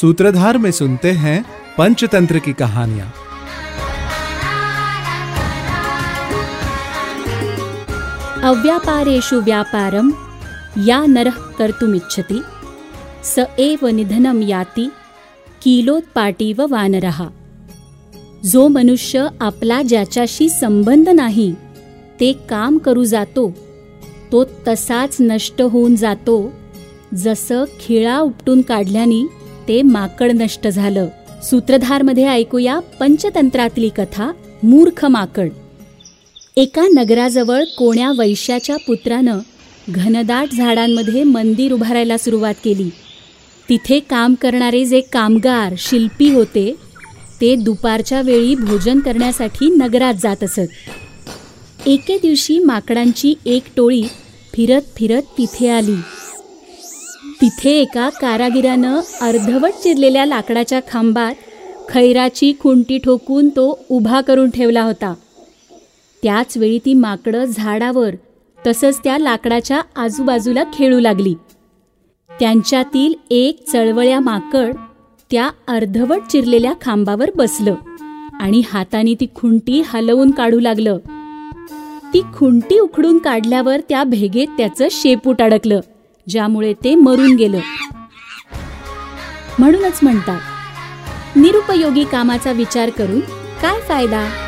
सूत्रधार में सुनते हैं पंचतंत्र की कहानियां। अव्यापारेषु व्यापारं या नरः कर्तुमिच्छति स एव निधनं याति किलोत्पाटीव वानरः। जो मनुष्य आपला ज्याच्याशी संबंध नाही ते काम करू जातो तो तसाच नष्ट होऊन जातो जसं खिळा उपटून काढल्याने ते माकड नष्ट झालं. सूत्रधारमध्ये ऐकूया पंचतंत्रातली कथा मूर्ख माकड. एका नगराजवळ कोण्या वैश्याच्या पुत्रानं घनदाट झाडांमध्ये मंदिर उभारायला सुरुवात केली. तिथे काम करणारे जे कामगार शिल्पी होते ते दुपारच्या वेळी भोजन करण्यासाठी नगरात जात असत. एके दिवशी माकडांची एक टोळी फिरत फिरत तिथे आली. तिथे एका कारागिरानं अर्धवट चिरलेल्या लाकडाच्या खांबात खैराची खुंटी ठोकून तो उभा करून ठेवला होता. त्याच वेळी ती माकडं झाडावर तसंच त्या लाकडाच्या आजूबाजूला खेळू लागली. त्यांच्यातील एक चळवळ्या माकड त्या अर्धवट चिरलेल्या खांबावर बसलं आणि हाताने ती खुंटी हलवून काढू लागलं. ती खुंटी उखडून काढल्यावर त्या भेगेत त्याचं शेपूट अडकलं. ज्यामुळे ते मरून गेलं. म्हणूनच म्हणतात निरुपयोगी कामाचा विचार करून काय फायदा?